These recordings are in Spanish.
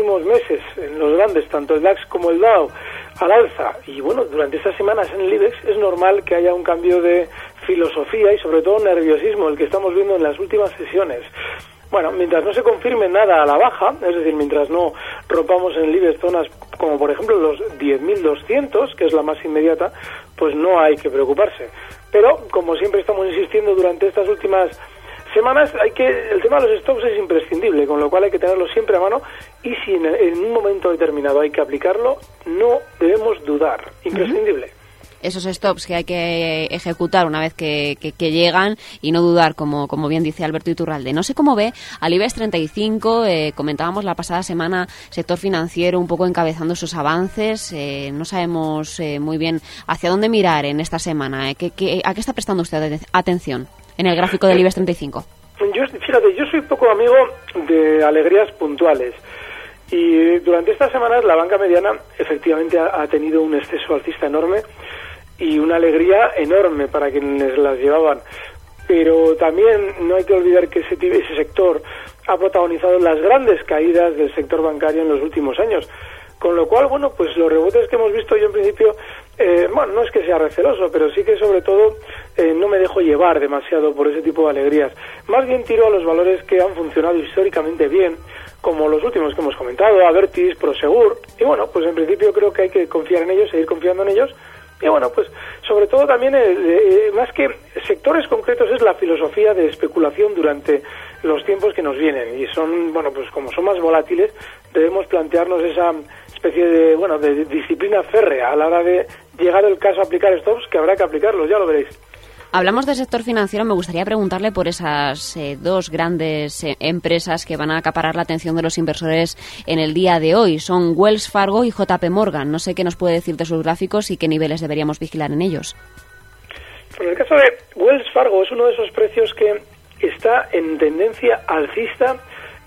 últimos meses, en los grandes, tanto el DAX como el Dow, al alza, y bueno, durante estas semanas en el IBEX es normal que haya un cambio de filosofía y sobre todo nerviosismo, el que estamos viendo en las últimas sesiones. Bueno, mientras no se confirme nada a la baja, es decir, mientras no rompamos en el IBEX zonas como por ejemplo los 10.200, que es la más inmediata, pues no hay que preocuparse. Pero, como siempre estamos insistiendo durante estas últimas semanas, hay que el tema de los stops es imprescindible, con lo cual hay que tenerlo siempre a mano y si en, en un momento determinado hay que aplicarlo, no debemos dudar, imprescindible esos stops que hay que ejecutar una vez que, llegan y no dudar, como, como bien dice Alberto Iturralde. No sé cómo ve al IBEX 35, eh, comentábamos la pasada semana sector financiero un poco encabezando sus avances, eh, no sabemos eh, muy bien hacia dónde mirar en esta semana. ¿Qué, a qué está prestando usted atención en el gráfico del IBEX 35? Yo, fíjate, yo soy poco amigo de alegrías puntuales. Y durante estas semanas la banca mediana efectivamente ha, ha tenido un exceso alcista enorme y una alegría enorme para quienes las llevaban. Pero también no hay que olvidar que ese, ese sector ha protagonizado las grandes caídas del sector bancario en los últimos años. Con lo cual, bueno, pues los rebotes que hemos visto yo en principio, eh, bueno, no es que sea receloso, pero sí que sobre todo eh, no me dejo llevar demasiado por ese tipo de alegrías. Más bien tiro a los valores que han funcionado históricamente bien, como los últimos que hemos comentado, Avertis, Prosegur, y bueno, pues en principio creo que hay que confiar en ellos, seguir confiando en ellos, y bueno, pues sobre todo también, eh, eh, más que sectores concretos, es la filosofía de especulación durante los tiempos que nos vienen. Y son, bueno, pues como son más volátiles, debemos plantearnos esa especie de, bueno, de disciplina férrea a la hora de llegar el caso a aplicar stops, que habrá que aplicarlos, ya lo veréis. Hablamos del sector financiero, me gustaría preguntarle por esas eh, dos grandes eh, empresas que van a acaparar la atención de los inversores en el día de hoy. Son Wells Fargo y JP Morgan. No sé qué nos puede decir de sus gráficos y qué niveles deberíamos vigilar en ellos. En el caso de Wells Fargo es uno de esos precios que está en tendencia alcista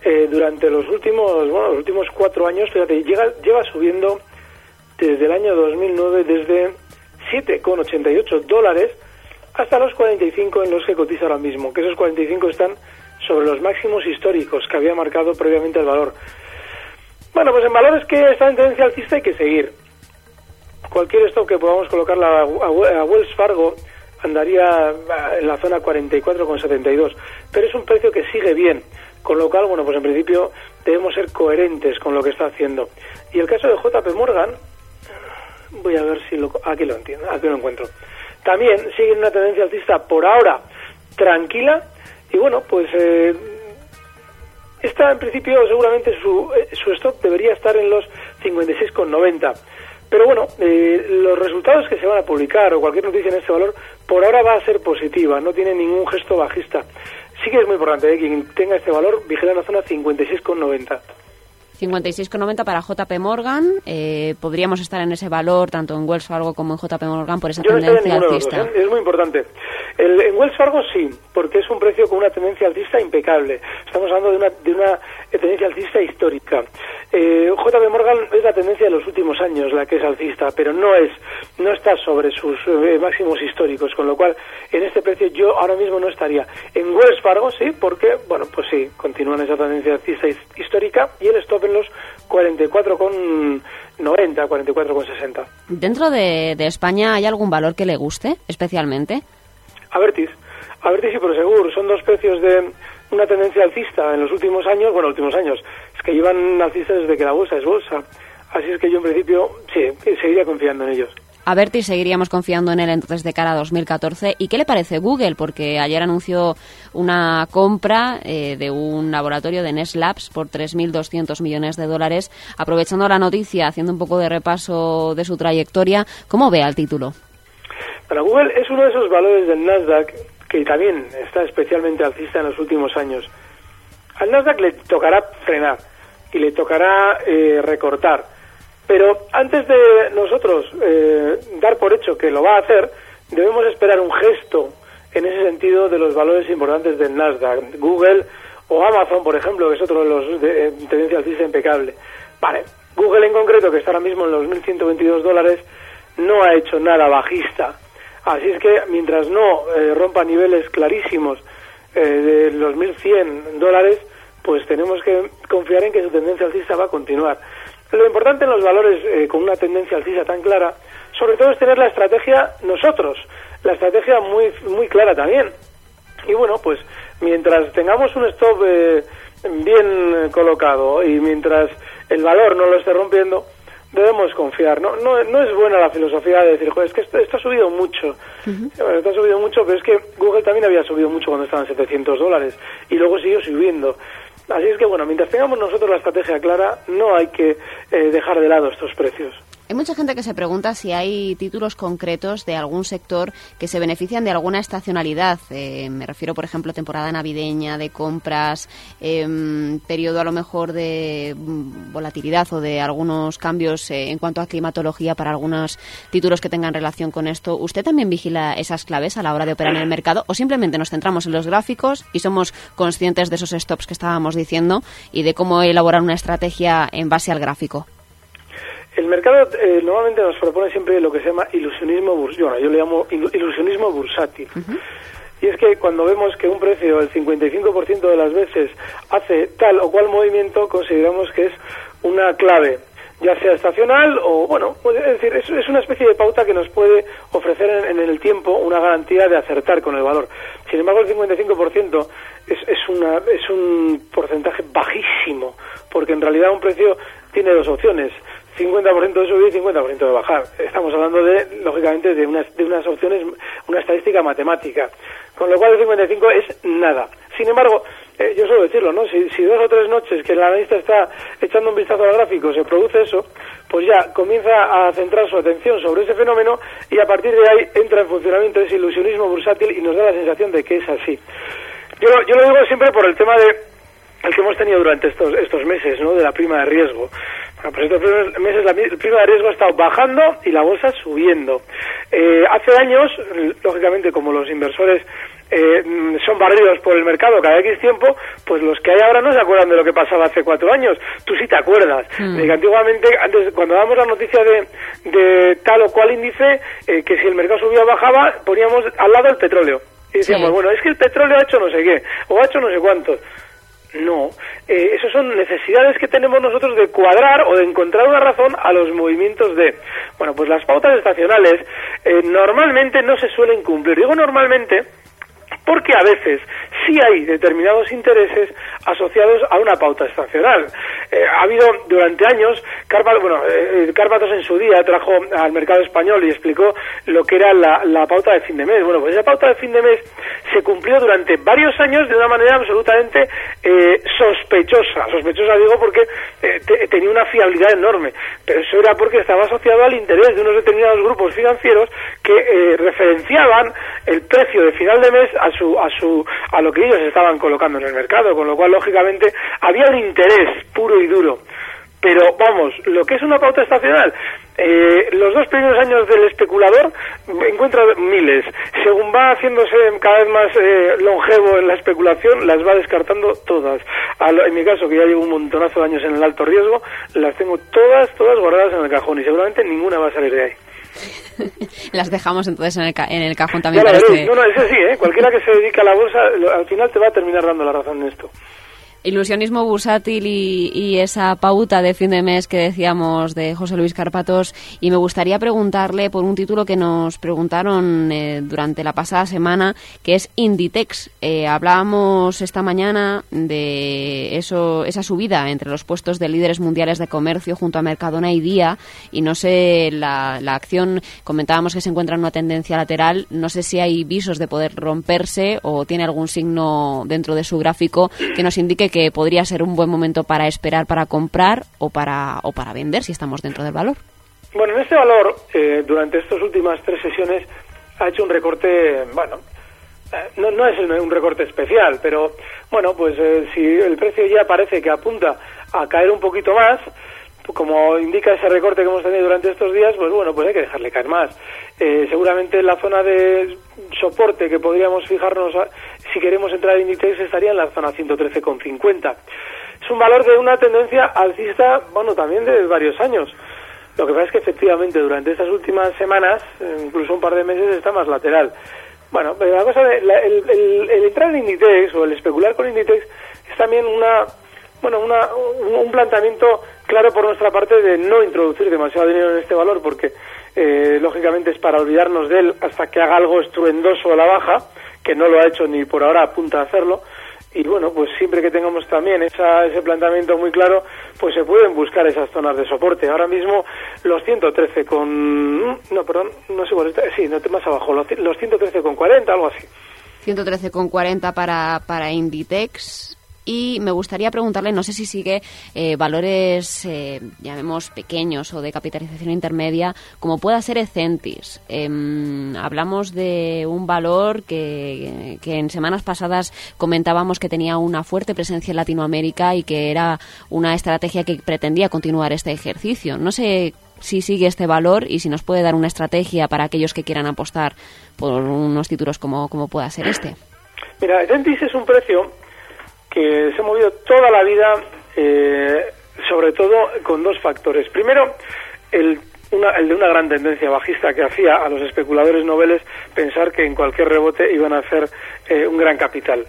eh, durante los últimos, bueno, los últimos cuatro años. Fíjate, llega, lleva subiendo desde el año 2009 desde 7,88 dólares hasta los 45 en los que cotiza ahora mismo, que esos 45 están sobre los máximos históricos que había marcado previamente el valor. Bueno, pues en valores que en tendencia alcista hay que seguir. Cualquier stop que podamos colocar a Wells Fargo andaría en la zona 44,72, pero es un precio que sigue bien, con lo cual, bueno, pues en principio debemos ser coherentes con lo que está haciendo. Y el caso de JP Morgan, voy a ver si lo, aquí lo entiendo, aquí lo encuentro también sigue una tendencia alcista por ahora tranquila y bueno, pues eh, esta en principio seguramente su, eh, su stop debería estar en los 56,90. Pero bueno, eh, los resultados que se van a publicar o cualquier noticia en este valor por ahora va a ser positiva, no tiene ningún gesto bajista. Sí que es muy importante que quien tenga este valor vigila la zona 56,90. 56,90 para JP Morgan. Eh, podríamos estar en ese valor tanto en Wells Fargo como en JP Morgan por esa tendencia alcista. ¿eh? Es muy importante. En Wells Fargo sí, porque es un precio con una tendencia alcista impecable. Estamos hablando de una, de una tendencia alcista histórica. Eh, Morgan es la tendencia de los últimos años la que es alcista, pero no es no está sobre sus eh, máximos históricos, con lo cual en este precio yo ahora mismo no estaría. En Wells Fargo sí, porque bueno, pues sí, continúan esa tendencia alcista histórica y el stop en los 44,90, 44,60. Dentro de, de España hay algún valor que le guste especialmente? Avertis. Avertis y Prosegur son dos precios de una tendencia alcista en los últimos años, bueno, últimos años, es que llevan alcistas desde que la bolsa es bolsa. Así es que yo en principio sí, seguiría confiando en ellos. A Berti seguiríamos confiando en él entonces de cara a 2014. ¿Y qué le parece Google? Porque ayer anunció una compra eh, de un laboratorio de Nest Labs por 3.200 millones de dólares. Aprovechando la noticia, haciendo un poco de repaso de su trayectoria, ¿cómo ve al título? Google es uno de esos valores del Nasdaq que también está especialmente alcista en los últimos años. Al Nasdaq le tocará frenar y le tocará eh, recortar. Pero antes de nosotros eh, dar por hecho que lo va a hacer, debemos esperar un gesto en ese sentido de los valores importantes del Nasdaq. Google o Amazon, por ejemplo, que es otro de los de, tendencia alcista impecable. Vale, Google en concreto, que está ahora mismo en los 1.122 dólares, no ha hecho nada bajista. Así es que mientras no eh, rompa niveles clarísimos eh, de los 1.100 dólares, pues tenemos que confiar en que su tendencia alcista va a continuar. Lo importante en los valores eh, con una tendencia alcista tan clara, sobre todo es tener la estrategia nosotros, la estrategia muy, muy clara también. Y bueno, pues mientras tengamos un stop eh, bien colocado y mientras el valor no lo esté rompiendo, debemos confiar. No, no, no es buena la filosofía de decir, Joder, es que esto, ha subido mucho. esto ha subido mucho, pero es que Google también había subido mucho cuando estaban 700 dólares y luego siguió subiendo. Así es que, bueno, mientras tengamos nosotros la estrategia clara, no hay que eh, dejar de lado estos precios. Hay mucha gente que se pregunta si hay títulos concretos de algún sector que se benefician de alguna estacionalidad. Eh, me refiero, por ejemplo, temporada navideña, de compras, em, periodo a lo mejor de mm, volatilidad o de algunos cambios eh, en cuanto a climatología para algunos títulos que tengan relación con esto. ¿Usted también vigila esas claves a la hora de operar en el mercado o simplemente nos centramos en los gráficos y somos conscientes de esos stops que estábamos diciendo y de cómo elaborar una estrategia en base al gráfico? El mercado eh, normalmente nos propone siempre lo que se llama ilusionismo bursátil. yo le llamo ilusionismo bursátil. Y es que cuando vemos que un precio el 55% de las veces hace tal o cual movimiento, consideramos que es una clave, ya sea estacional o, bueno, es decir, es, una especie de pauta que nos puede ofrecer en, el tiempo una garantía de acertar con el valor. Sin embargo, el 55% es, es, una, es un porcentaje bajísimo, porque en realidad un precio tiene dos opciones 50% de subir y 50% de bajar. Estamos hablando de, lógicamente, de unas, de unas opciones, una estadística matemática. Con lo cual el 55 es nada. Sin embargo, eh, yo suelo decirlo, ¿no? Si, dos o tres noches que el analista está echando un vistazo al gráfico se produce eso, pues ya comienza a centrar su atención sobre ese fenómeno y a partir de ahí entra en funcionamiento ese ilusionismo bursátil y nos da la sensación de que es así. Yo, yo lo digo siempre por el tema de el que hemos tenido durante estos, estos meses, ¿no? De la prima de riesgo. Bueno, pues estos meses la prima de riesgo ha estado bajando y la bolsa subiendo. Eh, hace años, lógicamente, como los inversores eh, son barridos por el mercado cada X tiempo, pues los que hay ahora no se acuerdan de lo que pasaba hace cuatro años. Tú sí te acuerdas. Mm. De que antiguamente, antes, cuando dábamos la noticia de, de tal o cual índice, eh, que si el mercado subía o bajaba, poníamos al lado el petróleo. Y decíamos, bueno, es que el petróleo ha hecho no sé qué, o ha hecho no sé cuántos. No, eh, son necesidades que tenemos nosotros de cuadrar o de encontrar una razón a los movimientos de... Bueno, pues las pautas estacionales eh, normalmente no se suelen cumplir. Digo normalmente porque a veces sí hay determinados intereses asociados a una pauta estacional. Eh, ha habido durante años, Carpatos, bueno, eh, eh, en su día trajo al mercado español y explicó lo que era la, pauta de fin de mes. Bueno, pues esa pauta de fin de mes se cumplió durante varios años de una manera absolutamente sospechosa. Sospechosa digo porque tenía una fiabilidad enorme, pero eso era porque estaba asociado al interés de unos determinados grupos financieros que referenciaban el precio de final de mes a su, a su, a lo que ellos estaban colocando en el mercado, con lo cual lógicamente había un interés puro y duro. Pero vamos, lo que es una pauta estacional, eh, los dos primeros años del especulador encuentra miles. Según va haciéndose cada vez más eh, longevo en la especulación, las va descartando todas. en mi caso, que ya llevo un montonazo de años en el alto riesgo, las tengo todas, todas guardadas en el cajón y seguramente ninguna va a salir de ahí. Las dejamos entonces en el, en el cajón también. Este no, no, eso sí, ¿eh? cualquiera que se dedica a la bolsa, al final te va a terminar dando la razón en esto ilusionismo bursátil y, esa pauta de fin de mes que decíamos de José Luis Carpatos y me gustaría preguntarle por un título que nos preguntaron eh, durante la pasada semana que es Inditex. Eh, hablábamos esta mañana de eso, esa subida entre los puestos de líderes mundiales de comercio junto a Mercadona y Día y no sé, la, la acción comentábamos que se encuentra en una tendencia lateral, no sé si hay visos de poder romperse o tiene algún signo dentro de su gráfico que nos indique que podría ser un buen momento para esperar para comprar o para, o para vender si estamos dentro del valor. Bueno, en este valor, eh, durante estas últimas tres sesiones, ha hecho un recorte, bueno, eh, no, no es un recorte especial, pero bueno, pues eh, si el precio ya parece que apunta a caer un poquito más, como indica ese recorte que hemos tenido durante estos días, pues bueno, pues hay que dejarle caer más. Eh, seguramente la zona de soporte que podríamos fijarnos si queremos entrar en Inditex estaría en la zona 113,50. Es un valor de una tendencia alcista, bueno, también de varios años. Lo que pasa es que efectivamente durante estas últimas semanas, incluso un par de meses, está más lateral. Bueno, la cosa de el, el, entrar en Inditex o el especular con Inditex es también una bueno, una, un planteamiento claro por nuestra parte de no introducir demasiado dinero en este valor porque eh, lógicamente es para olvidarnos de él hasta que haga algo estruendoso a la baja, que no lo ha hecho ni por ahora apunta a hacerlo. Y bueno, pues siempre que tengamos también esa, ese planteamiento muy claro, pues se pueden buscar esas zonas de soporte. Ahora mismo los 113 con... No, perdón, no sé cuál está. Sí, no, más abajo, los, los 113 con 40, algo así. 113 con 40 para, para Inditex y me gustaría preguntarle, no sé si sigue eh, valores, eh, llamemos pequeños o de capitalización intermedia, como pueda ser Ecentis. Em, hablamos de un valor que, que, en semanas pasadas comentábamos que tenía una fuerte presencia en Latinoamérica y que era una estrategia que pretendía continuar este ejercicio. No sé si sigue este valor y si nos puede dar una estrategia para aquellos que quieran apostar por unos títulos como, como pueda ser este. Mira, Ecentis es un precio que se ha movido toda la vida, eh, sobre todo con dos factores. Primero, el, el, de una gran tendencia bajista que hacía a los especuladores noveles pensar que en cualquier rebote iban a hacer eh, un gran capital.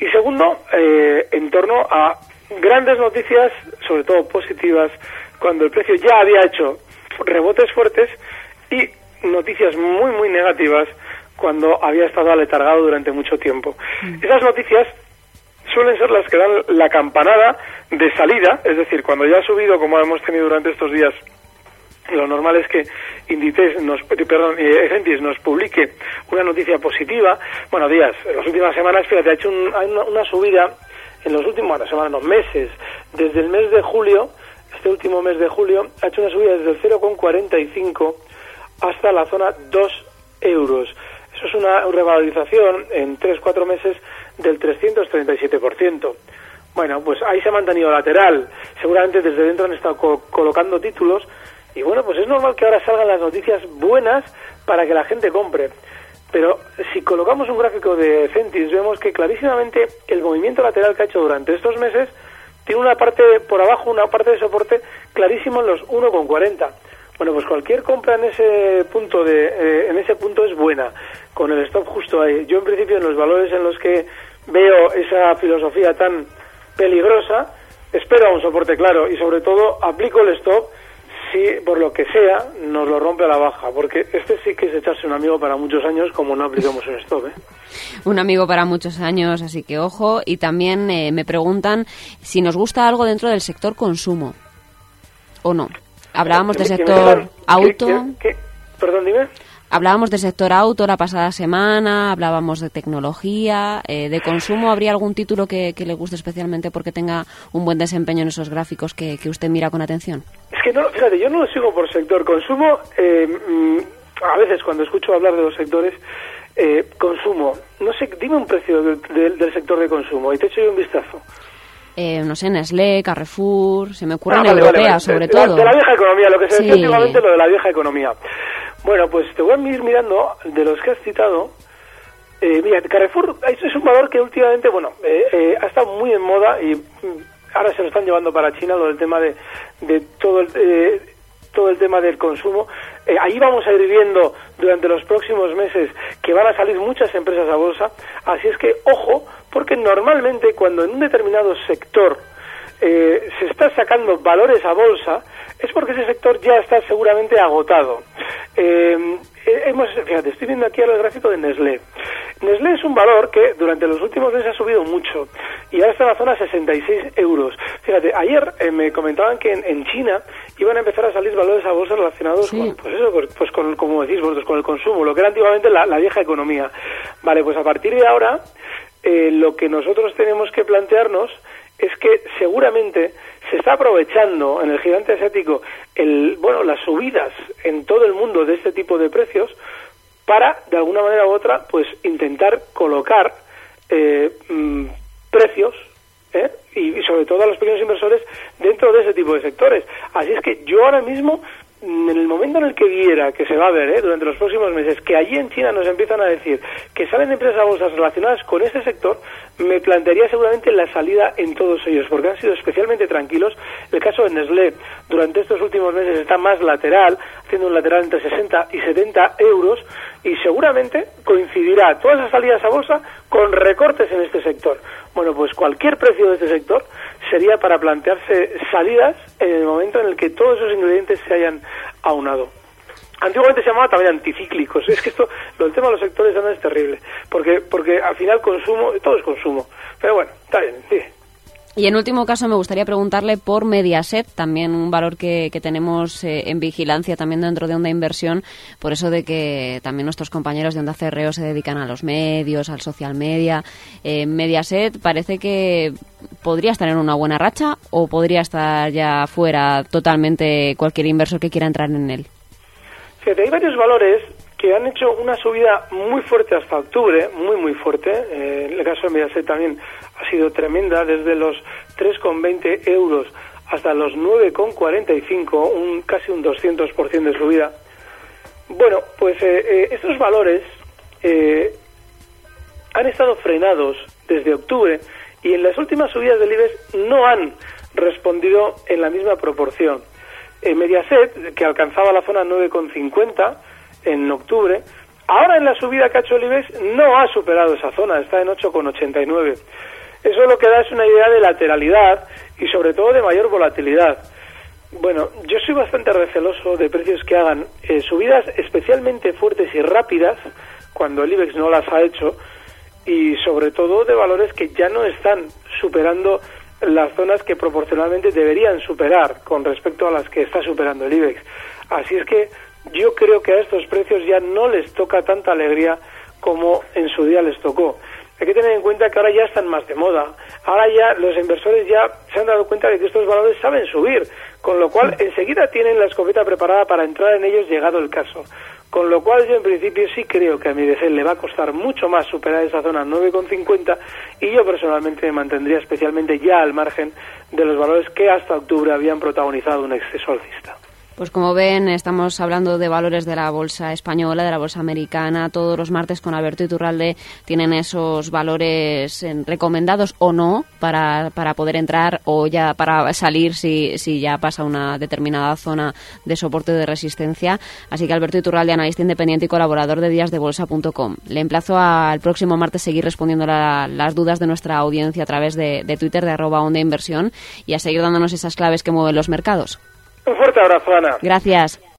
Y segundo, eh, en torno a grandes noticias, sobre todo positivas, cuando el precio ya había hecho rebotes fuertes y noticias muy, muy negativas cuando había estado aletargado durante mucho tiempo. Mm. Esas noticias suelen ser las que dan la campanada de salida, es decir, cuando ya ha subido, como hemos tenido durante estos días, lo normal es que Inditex nos, perdón, eh, nos publique una noticia positiva. Bueno, días, en las últimas semanas, fíjate, ha hecho una, subida en los últimos, bueno, semanas, no, meses, desde el mes de julio, este último mes de julio, ha hecho una subida desde el 0,45 hasta la zona 2 euros. Eso es una revalorización en 3-4 meses del 337%. Bueno, pues ahí se ha mantenido lateral. Seguramente desde dentro han estado colocando títulos y bueno, pues es normal que ahora salgan las noticias buenas para que la gente compre. Pero si colocamos un gráfico de Centis, vemos que clarísimamente el movimiento lateral que ha hecho durante estos meses tiene una parte por abajo, una parte de soporte clarísimo en los 1,40. Bueno, pues cualquier compra en ese punto de eh, en ese punto es buena, con el stop justo ahí. Yo en principio en los valores en los que veo esa filosofía tan peligrosa, espero a un soporte claro y sobre todo aplico el stop si por lo que sea nos lo rompe a la baja, porque este sí que es echarse un amigo para muchos años como no aplicamos un stop. ¿eh? Un amigo para muchos años, así que ojo. Y también eh, me preguntan si nos gusta algo dentro del sector consumo o no. Hablábamos del sector auto. Perdón, dime. Hablábamos del sector auto la pasada semana, hablábamos de tecnología, eh, de consumo. ¿Habría algún título que, le guste especialmente porque tenga un buen desempeño en esos gráficos que, usted mira con atención? Es que no, fíjate, yo no lo sigo por sector consumo. Eh, mm, a veces cuando escucho hablar de los sectores, eh, consumo, no sé, dime un precio del sector de consumo y te echo yo un vistazo. no sé, Nestlé, Carrefour, se me ocurre ah, en europea sobre todo. De la vieja economía, lo que se decía últimamente lo de la vieja economía. Bueno, pues te voy a ir mirando de los que has citado. Eh, mira, Carrefour es un valor que últimamente, bueno, eh, eh, ha estado muy en moda y mm, ahora se lo están llevando para China lo del tema de, de todo el eh, todo el tema del consumo. ahí vamos a ir viendo durante los próximos meses que van a salir muchas empresas a bolsa. Así es que, ojo, porque normalmente cuando en un determinado sector se está sacando valores a bolsa, es porque ese sector ya está seguramente agotado. Eh, eh, hemos, fíjate, estoy viendo aquí el gráfico de Nestlé. Nestlé es un valor que durante los últimos meses ha subido mucho y ahora está en la zona 66 euros. Fíjate, ayer eh, me comentaban que en, China iban a empezar a salir valores a bolsa relacionados con, pues eso, pues, pues, con, como decís vosotros, con el consumo, lo que era antiguamente la, vieja economía. Vale, pues a partir de ahora, lo que nosotros tenemos que plantearnos es que seguramente se está aprovechando en el gigante asiático el, bueno, las subidas en todo el mundo de este tipo de precios para, de alguna manera u otra, pues intentar colocar eh, mm, precios ¿eh? y, sobre todo a los pequeños inversores dentro de ese tipo de sectores. Así es que yo ahora mismo en el momento en el que viera que se va a ver ¿eh? durante los próximos meses que allí en China nos empiezan a decir que salen empresas bolsas relacionadas con este sector, me plantearía seguramente la salida en todos ellos, porque han sido especialmente tranquilos. El caso de Nestlé durante estos últimos meses está más lateral, haciendo un lateral entre 60 y 70 euros, y seguramente coincidirá todas esas salidas a bolsa con recortes en este sector. Bueno, pues cualquier precio de este sector sería para plantearse salidas en el momento en el que todos esos ingredientes se hayan aunado. Antiguamente se llamaba también anticíclicos. Es que esto, lo del tema de los sectores es terrible, porque porque al final consumo, todo es consumo. Pero bueno, está bien, sí. Y en último caso me gustaría preguntarle por Mediaset, también un valor que, que tenemos eh, en vigilancia también dentro de Onda Inversión, por eso de que también nuestros compañeros de Onda Cerreo se dedican a los medios, al social media. Eh, Mediaset parece que podría estar en una buena racha o podría estar ya fuera totalmente cualquier inversor que quiera entrar en él. Fíjate, hay varios valores que han hecho una subida muy fuerte hasta octubre, muy, muy fuerte. Eh, en el caso de Mediaset también ha sido tremenda, desde los 3,20 euros hasta los 9,45, un, casi un 200% de subida. Bueno, pues eh, eh, estos valores han estado frenados desde octubre y en las últimas subidas del IBEX no han respondido en la misma proporción. Mediaset, que alcanzaba la zona 9,50, en octubre. Ahora en la subida que ha hecho el IBEX no ha superado esa zona, está en 8,89. Eso lo que da es una idea de lateralidad y sobre todo de mayor volatilidad. Bueno, yo soy bastante receloso de precios que hagan eh, subidas especialmente fuertes y rápidas cuando el IBEX no las ha hecho y sobre todo de valores que ya no están superando las zonas que proporcionalmente deberían superar con respecto a las que está superando el IBEX. Así es que yo creo que a estos precios ya no les toca tanta alegría como en su día les tocó. Hay que tener en cuenta que ahora ya están más de moda. Ahora ya los inversores ya se han dado cuenta de que estos valores saben subir, con lo cual enseguida tienen la escopeta preparada para entrar en ellos llegado el caso. Con lo cual yo en principio sí creo que a mi DC le va a costar mucho más superar esa zona 9,50 y yo personalmente me mantendría especialmente ya al margen de los valores que hasta octubre habían protagonizado un exceso alcista. Pues como ven, estamos hablando de valores de la bolsa española, de la bolsa americana. Todos los martes con Alberto Iturralde tienen esos valores eh, recomendados o no para, para poder entrar o ya para salir si, si ya pasa una determinada zona de soporte de resistencia. Así que Alberto Iturralde, analista independiente y colaborador de díasdebolsa.com. Le emplazo al próximo martes seguir respondiendo las dudas de nuestra audiencia a través de, de Twitter de arroba onda inversión y a seguir dándonos esas claves que mueven los mercados. Un fuerte abrazo, Ana. Gracias.